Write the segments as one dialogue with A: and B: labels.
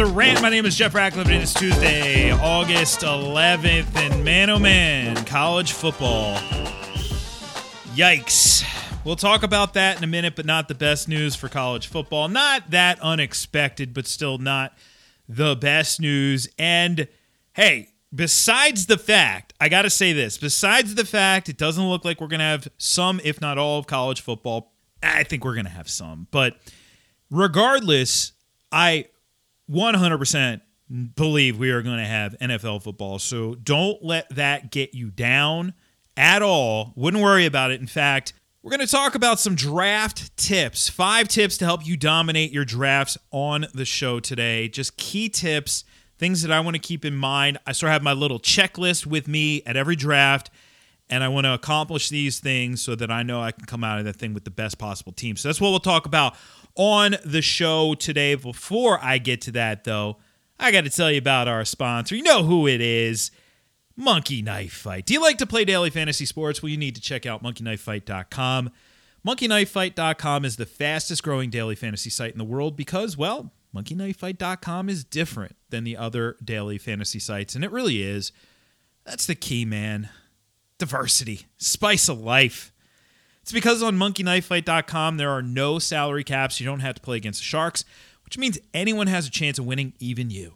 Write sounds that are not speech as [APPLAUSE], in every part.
A: is the rant. My name is Jeff Ratcliffe, and it's Tuesday, August 11th. And man, oh man, college football. Yikes. We'll talk about that in a minute, but not the best news for college football. Not that unexpected, but still not the best news. And hey, besides the fact, I got to say this besides the fact it doesn't look like we're going to have some, if not all, of college football, I think we're going to have some. But regardless, I 100% believe we are going to have NFL football. So don't let that get you down at all. Wouldn't worry about it. In fact, we're going to talk about some draft tips. Five tips to help you dominate your drafts on the show today. Just key tips, things that I want to keep in mind. I sort of have my little checklist with me at every draft, and I want to accomplish these things so that I know I can come out of that thing with the best possible team. So that's what we'll talk about on the show today. Before I get to that, though, I got to tell you about our sponsor. You know who it is. Monkey Knife Fight. Do you like to play daily fantasy sports? Well, you need to check out monkeyknifefight.com. Monkeyknifefight.com is the fastest growing daily fantasy site in the world because, well, monkeyknifefight.com is different than the other daily fantasy sites, and it really is. That's the key, man. Diversity, spice of life. It's because on monkeyknifefight.com there are no salary caps. You don't have to play against the Sharks, which means anyone has a chance of winning, even you.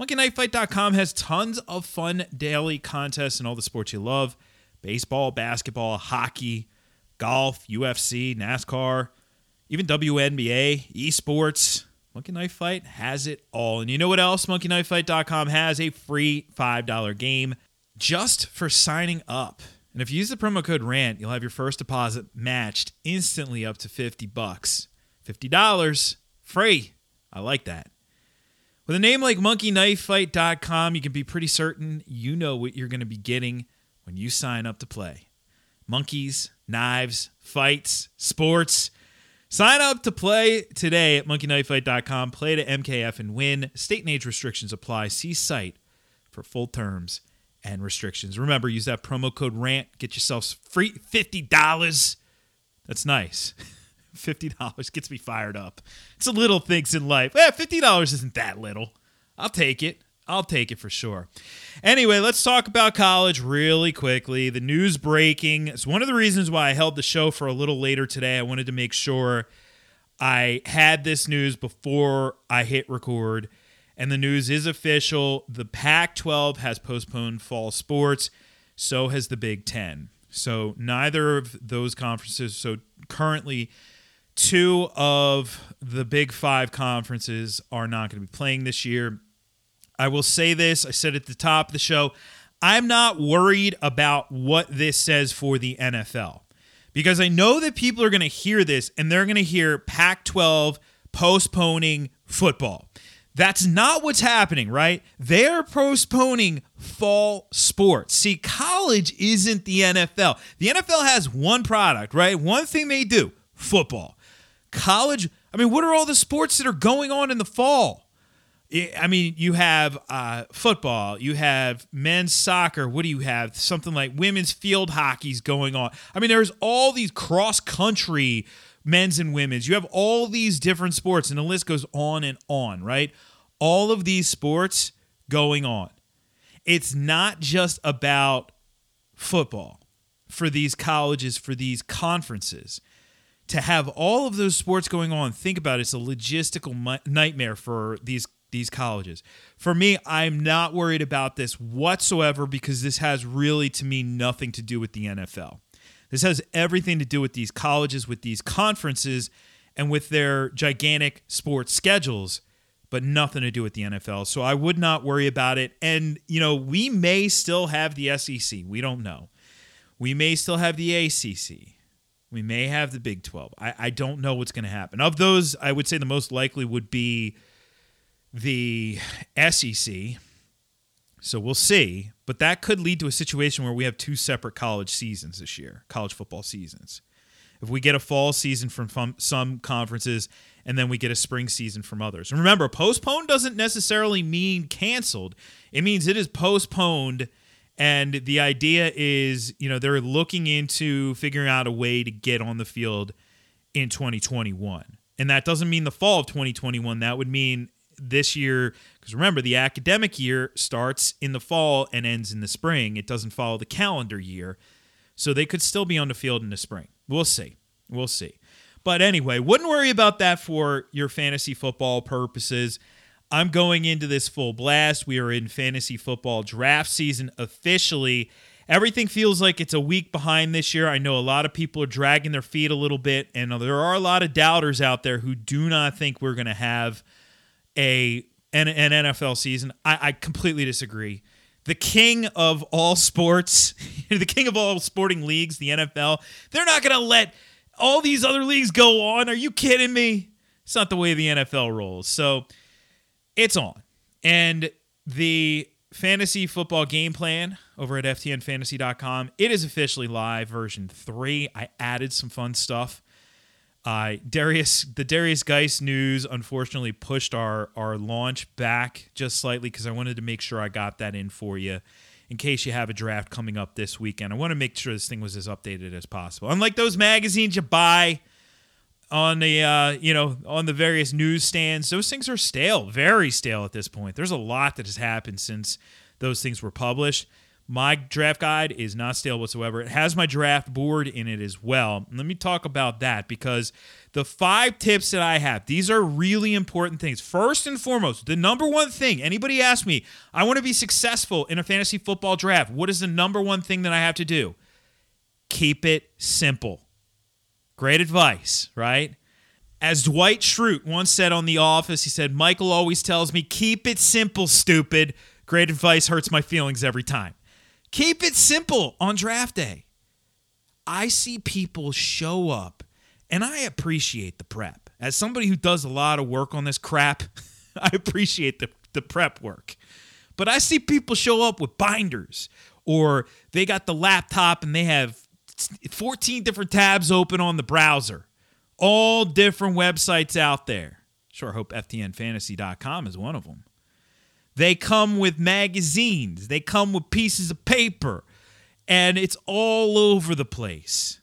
A: MonkeyKnifeFight.com has tons of fun daily contests and all the sports you love baseball, basketball, hockey, golf, UFC, NASCAR, even WNBA, esports. Monkey Knife Fight has it all. And you know what else? MonkeyKnifeFight.com has a free $5 game just for signing up. And if you use the promo code RANT, you'll have your first deposit matched instantly up to 50 bucks. $50 free. I like that. With a name like monkeyknifefight.com, you can be pretty certain you know what you're going to be getting when you sign up to play. Monkeys, knives, fights, sports. Sign up to play today at monkeyknifefight.com. Play to MKF and win. State and age restrictions apply. See site for full terms and restrictions. Remember, use that promo code RANT. Get yourselves free $50. That's nice. [LAUGHS] $50 gets me fired up. It's a little things in life. Yeah, $50 isn't that little. I'll take it. I'll take it for sure. Anyway, let's talk about college really quickly. The news breaking. It's one of the reasons why I held the show for a little later today. I wanted to make sure I had this news before I hit record. And the news is official. The Pac 12 has postponed fall sports, so has the Big Ten. So neither of those conferences, so currently, two of the Big Five conferences are not going to be playing this year. I will say this I said at the top of the show I'm not worried about what this says for the NFL because I know that people are going to hear this and they're going to hear Pac 12 postponing football. That's not what's happening, right? They're postponing fall sports. See, college isn't the NFL. The NFL has one product, right? One thing they do football. College, I mean, what are all the sports that are going on in the fall? I mean, you have uh, football, you have men's soccer. What do you have? Something like women's field hockey's going on. I mean, there's all these cross country men's and women's. You have all these different sports, and the list goes on and on, right? All of these sports going on. It's not just about football for these colleges, for these conferences. To have all of those sports going on, think about it, it's a logistical nightmare for these these colleges. For me, I'm not worried about this whatsoever because this has really to me nothing to do with the NFL. This has everything to do with these colleges, with these conferences, and with their gigantic sports schedules, but nothing to do with the NFL. So I would not worry about it. And, you know, we may still have the SEC. We don't know. We may still have the ACC. We may have the Big 12. I, I don't know what's going to happen. Of those, I would say the most likely would be the SEC. So we'll see. But that could lead to a situation where we have two separate college seasons this year, college football seasons. If we get a fall season from some conferences and then we get a spring season from others. And remember, postponed doesn't necessarily mean canceled, it means it is postponed. And the idea is, you know, they're looking into figuring out a way to get on the field in 2021. And that doesn't mean the fall of 2021. That would mean this year because remember the academic year starts in the fall and ends in the spring. It doesn't follow the calendar year. So they could still be on the field in the spring. We'll see. We'll see. But anyway, wouldn't worry about that for your fantasy football purposes. I'm going into this full blast. We are in fantasy football draft season officially. Everything feels like it's a week behind this year. I know a lot of people are dragging their feet a little bit, and there are a lot of doubters out there who do not think we're going to have a an, an NFL season. I, I completely disagree. The king of all sports, [LAUGHS] the king of all sporting leagues, the NFL, they're not going to let all these other leagues go on. Are you kidding me? It's not the way the NFL rolls. So it's on. And the fantasy football game plan over at ftnfantasy.com, it is officially live, version three. I added some fun stuff. Uh, Derrius, the Derrius Guice news unfortunately pushed our our launch back just slightly because I wanted to make sure I got that in for you in case you have a draft coming up this weekend. I want to make sure this thing was as updated as possible. Unlike those magazines you buy on the uh, you know on the various newsstands, those things are stale, very stale at this point. There's a lot that has happened since those things were published. My draft guide is not stale whatsoever. It has my draft board in it as well. Let me talk about that because the five tips that I have, these are really important things. First and foremost, the number one thing, anybody ask me, I want to be successful in a fantasy football draft. What is the number one thing that I have to do? Keep it simple. Great advice, right? As Dwight Schrute once said on The Office, he said, Michael always tells me, keep it simple, stupid. Great advice hurts my feelings every time. Keep it simple on draft day. I see people show up, and I appreciate the prep. As somebody who does a lot of work on this crap, [LAUGHS] I appreciate the, the prep work. But I see people show up with binders, or they got the laptop and they have 14 different tabs open on the browser, all different websites out there. Sure, hope FTNFantasy.com is one of them. They come with magazines, they come with pieces of paper, and it's all over the place.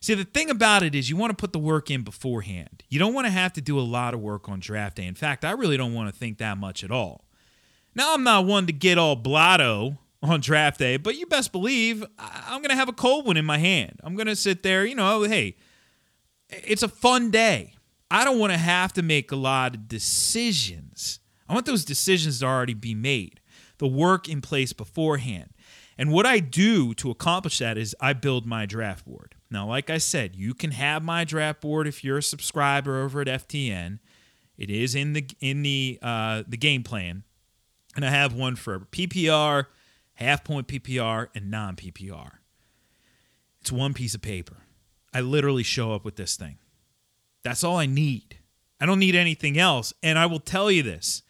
A: See, the thing about it is you want to put the work in beforehand. You don't want to have to do a lot of work on draft day. In fact, I really don't want to think that much at all. Now, I'm not one to get all blotto on draft day, but you best believe I'm going to have a cold one in my hand. I'm going to sit there, you know, hey, it's a fun day. I don't want to have to make a lot of decisions. I want those decisions to already be made, the work in place beforehand. And what I do to accomplish that is I build my draft board. Now, like I said, you can have my draft board if you're a subscriber over at FTN. It is in the in the uh, the game plan, and I have one for PPR, half point PPR, and non PPR. It's one piece of paper. I literally show up with this thing. That's all I need. I don't need anything else. And I will tell you this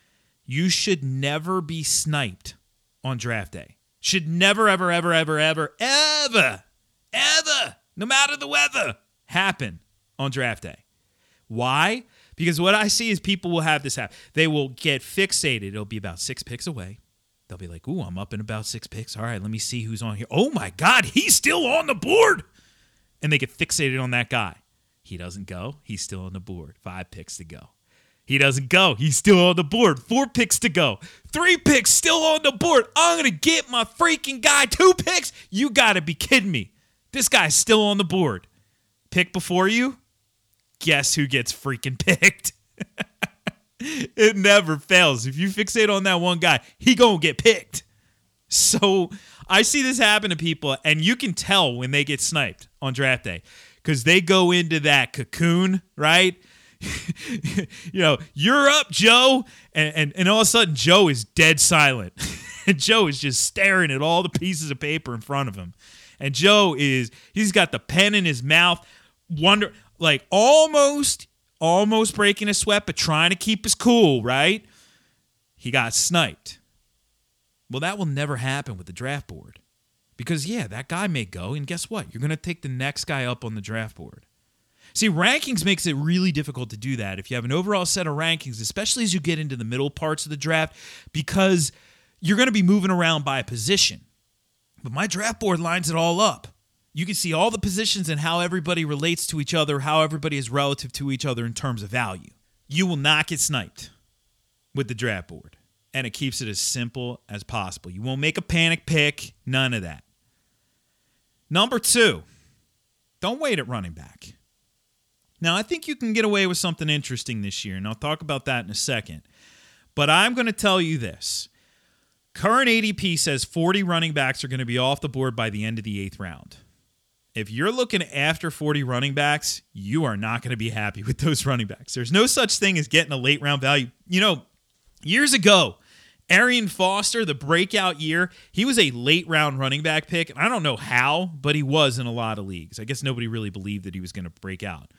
A: you should never be sniped on draft day. Should never, ever, ever, ever, ever, ever, ever, no matter the weather, happen on draft day. Why? Because what I see is people will have this happen. They will get fixated. It'll be about six picks away. They'll be like, ooh, I'm up in about six picks. All right, let me see who's on here. Oh my God, he's still on the board. And they get fixated on that guy. He doesn't go. He's still on the board. Five picks to go. He doesn't go. He's still on the board. Four picks to go. Three picks still on the board. I'm going to get my freaking guy two picks. You got to be kidding me. This guy's still on the board. Pick before you? Guess who gets freaking [LAUGHS] picked? [LAUGHS] it never fails. If you fixate on that one guy, he going to get picked. So I see this happen to people, and you can tell when they get sniped on draft day because they go into that cocoon, right? [LAUGHS] you know, you're up, Joe. And, and, and all of a sudden, Joe is dead silent. [LAUGHS] and Joe is just staring at all the pieces of paper in front of him. And Joe is, he's got the pen in his mouth, wonder, like almost, almost breaking a sweat, but trying to keep his cool, right? He got sniped. Well, that will never happen with the draft board. Because, yeah, that guy may go, and guess what? You're going to take the next guy up on the draft board. See, rankings makes it really difficult to do that if you have an overall set of rankings, especially as you get into the middle parts of the draft, because you're going to be moving around by position. But my draft board lines it all up. You can see all the positions and how everybody relates to each other, how everybody is relative to each other in terms of value. You will not get sniped with the draft board. And it keeps it as simple as possible. You won't make a panic pick, none of that. Number two, don't wait at running back. Now, I think you can get away with something interesting this year, and I'll talk about that in a second. But I'm going to tell you this current ADP says 40 running backs are going to be off the board by the end of the eighth round. If you're looking after 40 running backs, you are not going to be happy [LAUGHS] with those running backs. There's no such thing as getting a late round value. You know, years ago, Arian Foster, the breakout year, he was a late round running back pick. And I don't know how, but he was in a lot of leagues. I guess nobody really believed that he was going to break out.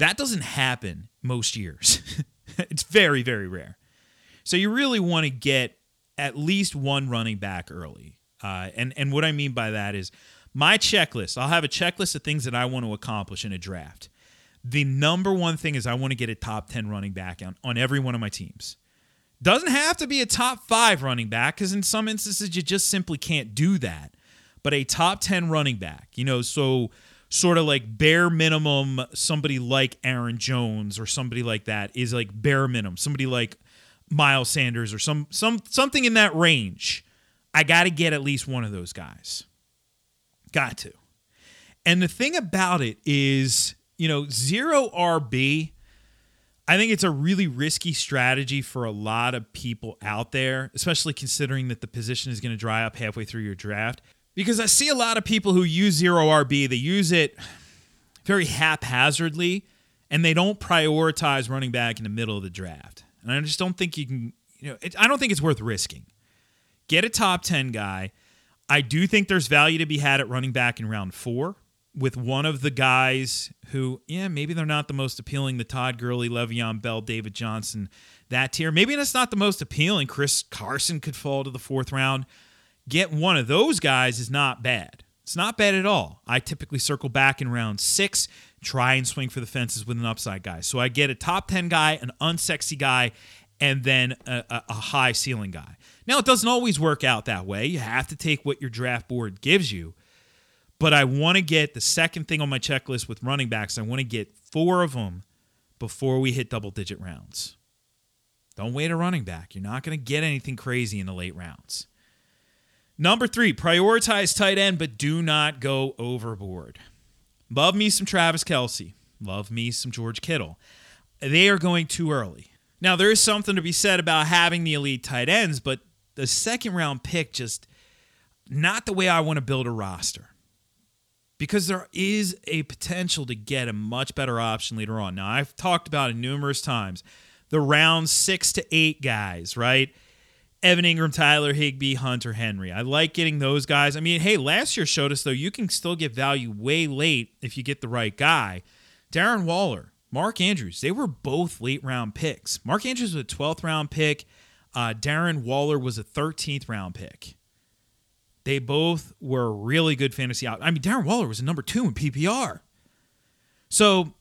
A: That doesn't happen most years. [LAUGHS] it's very, very rare. So you really want to get at least one running back early. Uh, and, and what I mean by that is my checklist, I'll have a checklist of things that I want to accomplish in a draft. The number one thing is I want to get a top 10 running back on, on every one of my teams. Doesn't have to be a top five running back because in some instances you just simply can't do that. But a top 10 running back, you know, so sort of like bare minimum, somebody like Aaron Jones or somebody like that is like bare minimum. Somebody like Miles Sanders or some some something in that range. I got to get at least one of those guys. Got to. And the thing about it is, you know, zero RB I think it's a really risky strategy for a lot of people out there, especially considering that the position is going to dry up halfway through your draft. Because I see a lot of people who use zero RB, they use it very haphazardly and they don't prioritize running back in the middle of the draft. And I just don't think you can, you know, it, I don't think it's worth risking. Get a top 10 guy. I do think there's value to be had at running back in round four with one of the guys who, yeah, maybe they're not the most appealing, the Todd Gurley, Le'Veon Bell, David Johnson, that tier. Maybe that's not the most appealing. Chris Carson could fall to the fourth round. Get one of those guys is not bad. It's not bad at all. I typically circle back in round six, try and swing for the fences with an upside guy. So I get a top 10 guy, an unsexy guy, and then a, a, a high ceiling guy. Now, it doesn't always work out that way. You have to take what your draft board gives you but I want to get the second thing on my checklist with running backs. I want to get four of them before we hit double digit rounds. Don't wait a running back. You're not going to get anything crazy in the late rounds. Number three, prioritize tight end, but do not go overboard. Love me some Travis Kelce. Love me some George Kittle. They are going too early. Now, there is something to be said about having the elite tight ends, but the second round pick just not the way I want to build a roster because there is a potential to get a much better option later on. Now, I've talked about it numerous times the round six to eight guys, right? Evan Engram, Tyler Higbee, Hunter Henry. I like getting those guys. I mean, hey, last year showed us, though, you can still get value way late if you get the right guy. Darren Waller, Mark Andrews, they were both late round picks. Mark Andrews was a 12th round pick, uh, Darren Waller was a 13th round pick. They both were really good fantasy out. I mean, Darren Waller was a number two in PPR. So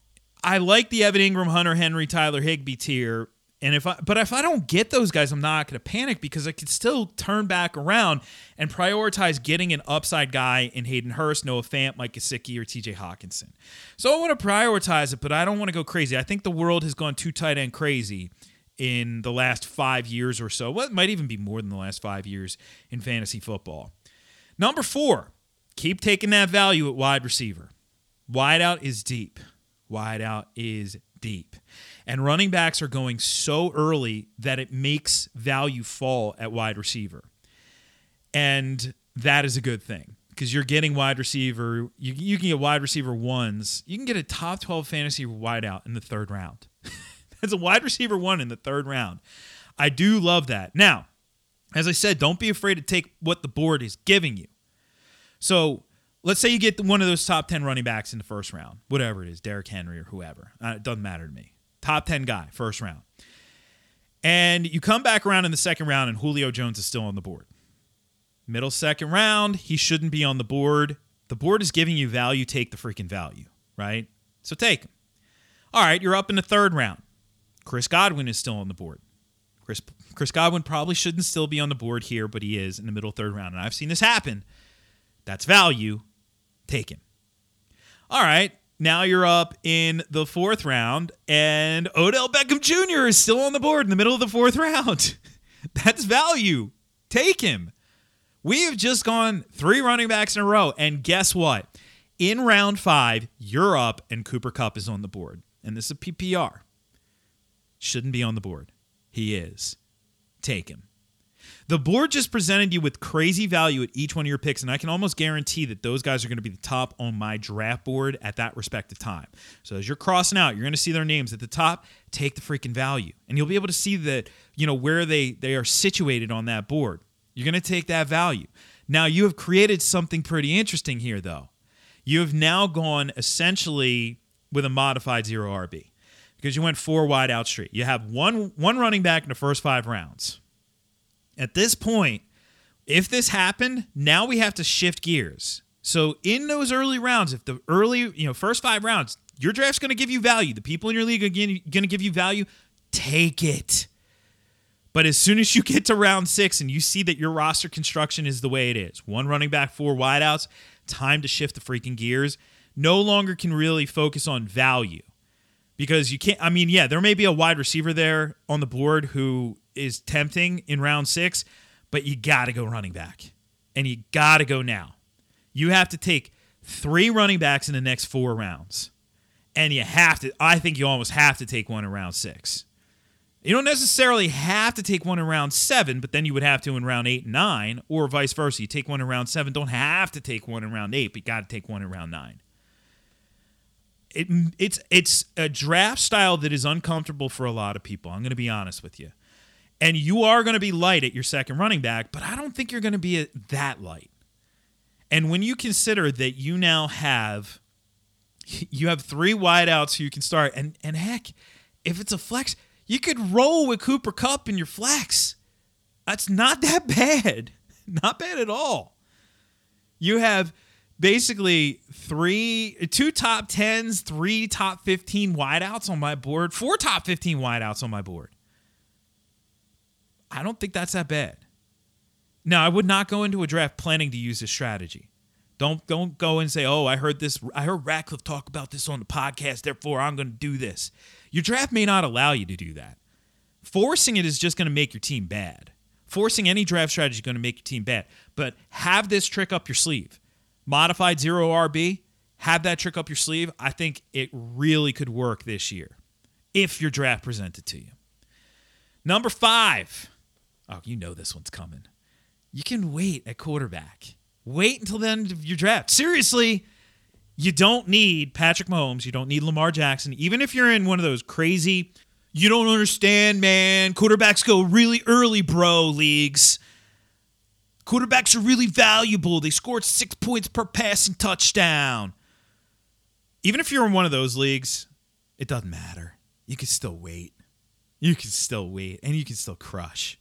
A: I like the Evan Engram, Hunter Henry, Tyler Higbee tier. And if I, but if I don't get those guys, I'm not going to panic because I could still turn back around and prioritize getting an upside guy in Hayden Hurst, Noah Fant, Mike Gesicki, or TJ Hockenson. So I want to prioritize it, but I don't want to go crazy. I think the world has gone too tight end crazy in the last five years or so. Well, might even be more than the last five years in fantasy football. Number four, keep taking that value at wide receiver. Wideout is deep. Wideout is deep. And running backs are going so early that it makes value fall at wide receiver. And that is a good thing because you're getting wide receiver. You, you can get wide receiver ones. You can get a top 12 fantasy wideout in the third round. [LAUGHS] That's a wide receiver one in the third round. I do love that. Now, as I said, don't be afraid to take what the board is giving you. So let's say you get one of those top 10 running backs in the first round, whatever it is, Derrick Henry or whoever. Uh, it doesn't matter to me. Top 10 guy, first round. And you come back around in the second round, and Julio Jones is still on the board. Middle second round, he shouldn't be on the board. The board is giving you value, take the freaking value, right? So take him. All right, you're up in the third round. Chris Godwin is still on the board. Chris Chris Godwin probably shouldn't still be on the board here, but he is in the middle third round. And I've seen this happen. That's value. Take him. All right. Now you're up in the fourth round, and Odell Beckham Jr. is still on the board in the middle of the fourth round. [LAUGHS] That's value. Take him. We have just gone three running backs in a row, and guess what? In round five, you're up, and Cooper Kupp is on the board. And this is a PPR. Shouldn't be on the board. He is. Take him. The board just presented you with crazy value at each one of your picks, and I can almost guarantee that those guys are going to be the top on my draft board at that respective time. So as you're crossing out, you're going to see their names at the top. Take the freaking value, and you'll be able to see that you know where they they are situated on that board. You're going to take that value. Now you have created something pretty interesting here, though. You have now gone essentially with a modified zero RB because you went four wide out street. You have one one running back in the first five rounds at this point, if this happened, now we have to shift gears. So in those early rounds, if the early, you know, first five rounds, your draft's going to give you value. The people in your league are going to give you value. Take it. But as soon as you get to round six and you see that your roster construction is the way it is, one running back, four wideouts, time to shift the freaking gears. No longer can really focus on value because you can't. I mean, yeah, there may be a wide receiver there on the board who is tempting in round six, but you got to go running back. And you got to go now. You have to take three running backs in the next four rounds. And you have to, I think you almost have to take one in round six. You don't necessarily have to take one in round seven, but then you would have to in round eight and nine, or vice versa. You take one in round seven, don't have to take one in round eight, but you got to take one in round nine. It, it's it's a draft style that is uncomfortable for a lot of people. I'm going to be honest with you and you are going to be light at your second running back, but I don't think you're going to be that light. And when you consider that you now have [LAUGHS] you have three wideouts you can start, and and heck, if it's a flex, you could roll with Cooper Kupp in your flex. That's not that [LAUGHS] bad. Not bad at all. You have basically three two top tens, three top 15 wideouts on my board, four top 15 wideouts on my board. I don't think that's that bad. Now, I would not go into a draft planning to use this strategy. Don't don't go and say, "Oh, I heard this. I heard Ratcliffe talk about this on the podcast. Therefore, I'm going to do this." Your draft may not allow you to do that. Forcing it is just going to make your team bad. Forcing any draft strategy is going to make your team bad. But have this trick up your sleeve. Modified zero RB. Have that trick up your sleeve. I think it really could work this year if your draft presented to you. Number five. Oh, you know this one's coming. You can wait at quarterback. Wait until the end of your draft. Seriously, you don't need Patrick Mahomes. You don't need Lamar Jackson. Even if you're in one of those crazy, you don't understand, man. Quarterbacks go really early, bro, leagues. Quarterbacks are really valuable. They scored six points per passing touchdown. Even if you're in one of those leagues, it doesn't matter. You can still wait. You can still wait and you can still crush.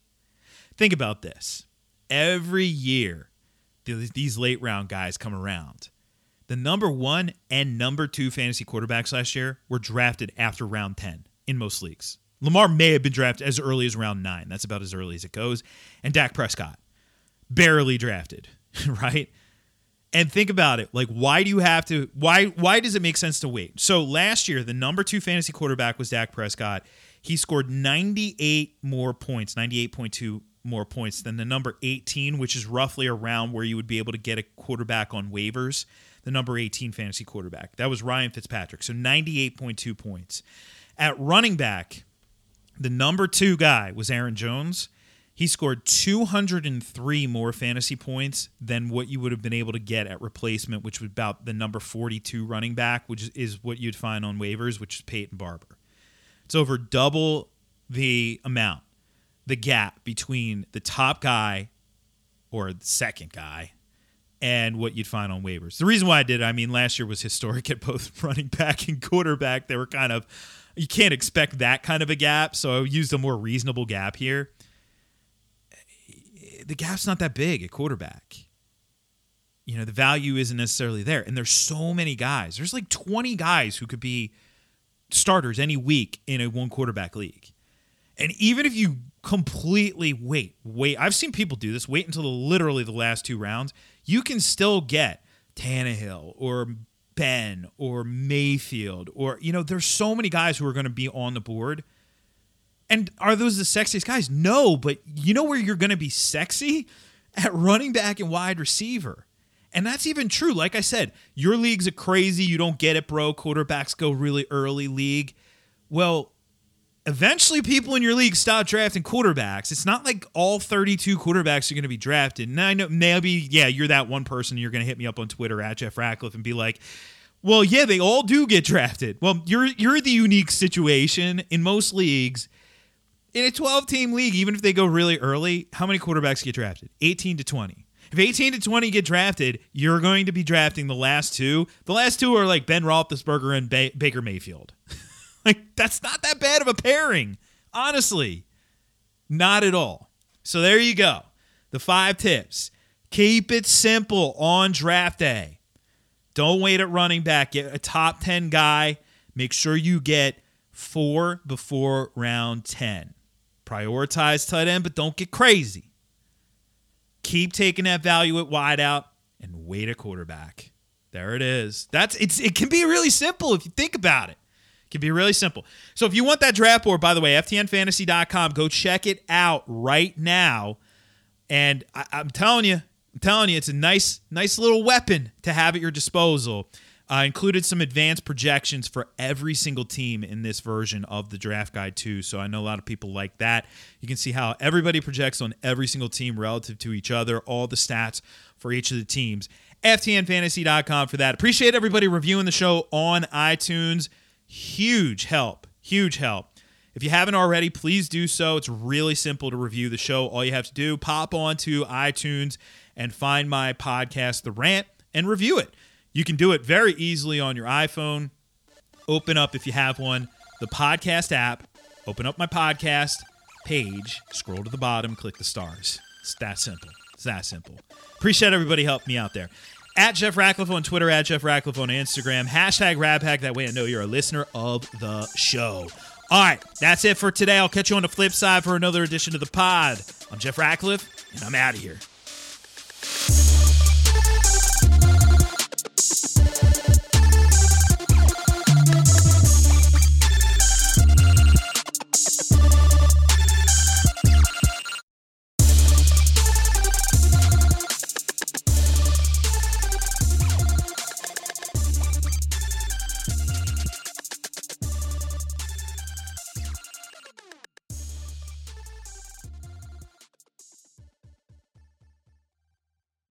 A: Think about this. Every year, these late round guys come around. The number one and number two fantasy quarterbacks last year were drafted after round 10 in most leagues. Lamar may have been drafted as early as round nine. That's about as early as it goes. And Dak Prescott, barely drafted, [LAUGHS] right? And think about it. Like, why do you have to? Why why does it make sense to wait? So last year, the number two fantasy quarterback was Dak Prescott. He scored 98 more points, 98.2 more points than the number 18, which is roughly around where you would be able to get a quarterback on waivers, the number 18 fantasy quarterback. That was Ryan Fitzpatrick. So 98.2 points. At running back, the number two guy was Aaron Jones. He scored 203 more fantasy points than what you would have been able to get at replacement, which was about the number 42 running back, which is what you'd find on waivers, which is Peyton Barber. It's over double the amount the gap between the top guy or the second guy and what you'd find on waivers. The reason why I did it, I mean, last year was historic at both [LAUGHS] running back and quarterback. They were kind of, you can't expect that kind of a gap. So I used a more reasonable gap here. The gap's not that big at quarterback. You know, the value isn't necessarily there. And there's so many guys. There's like 20 guys who could be starters any week in a one quarterback league. And even if you completely wait, wait, I've seen people do this, wait until the, literally the last two rounds, you can still get Tannehill or Ben or Mayfield or you know, there's so many guys who are going to be on the board. And are those the sexiest guys? No, but you know where you're going to be sexy? At running back and wide receiver. And that's even true. Like I said, your league's a crazy, you don't get it, bro. Quarterbacks go really early league. Well, eventually people in your league stop drafting quarterbacks. It's not like all 32 quarterbacks are going to be drafted. And I know maybe, yeah, you're that one person. You're going to hit me up on Twitter at Jeff Ratcliffe and be like, well, yeah, they all do get drafted. Well, you're you're the unique situation in most leagues. In a 12 team league, even if they go really early, how many quarterbacks get drafted? 18 to 20. If 18 to 20 get drafted, you're going to be drafting the last two. The last two are like Ben Roethlisberger and ba- Baker Mayfield. [LAUGHS] like, that's not that bad of a pairing, honestly. Not at all. So there you go. The five tips. Keep it simple on draft day. Don't wait at running back. Get a top 10 guy. Make sure you get four before round 10. Prioritize tight end, but don't get crazy. Keep taking that value at wideout and wait a quarterback. There it is. That's it's it can be really simple if you think about it. It can be really simple. So if you want that draft board, by the way, FTNFantasy.com, go check it out right now. And I, I'm telling you, I'm telling you, it's a nice, nice little weapon to have at your disposal. I included some advanced projections for every single team in this version of the draft guide, too. So I know a lot of people like that. You can see how everybody projects on every single team relative to each other, all the stats for each of the teams. FTNFantasy.com for that. Appreciate everybody reviewing the show on iTunes. Huge help. Huge help. If you haven't already, please do so. It's really simple to review the show. All you have to do, pop onto iTunes and find my podcast, The Rant, and review it. You can do it very easily on your iPhone. Open up, if you have one, the podcast app, open up my podcast page, scroll to the bottom, click the stars. It's that simple. It's that simple. Appreciate everybody helping me out there. At Jeff Ratcliffe on Twitter, at Jeff Ratcliffe on Instagram, hashtag RabHack. That way I know you're a listener of the show. All right, that's it for today. I'll catch you on the flip side for another edition of the pod. I'm Jeff Ratcliffe, and I'm out of here.